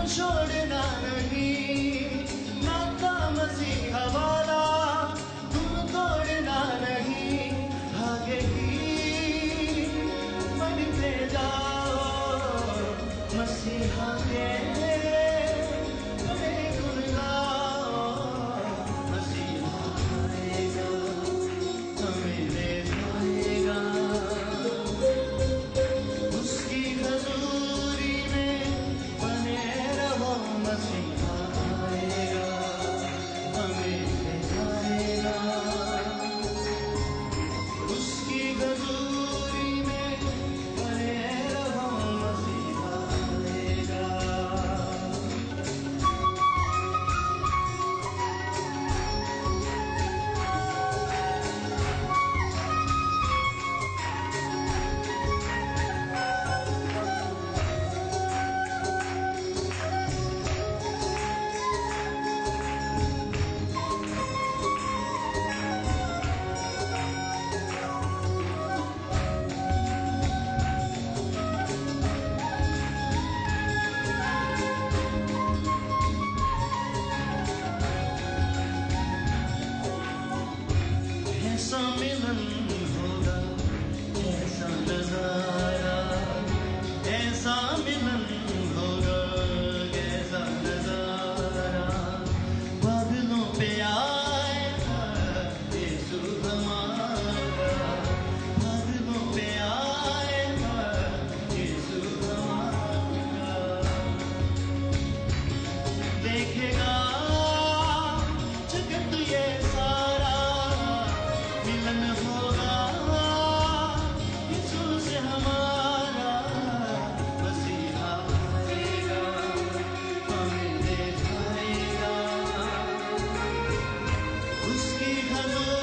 I'm sure that I Hallelujah.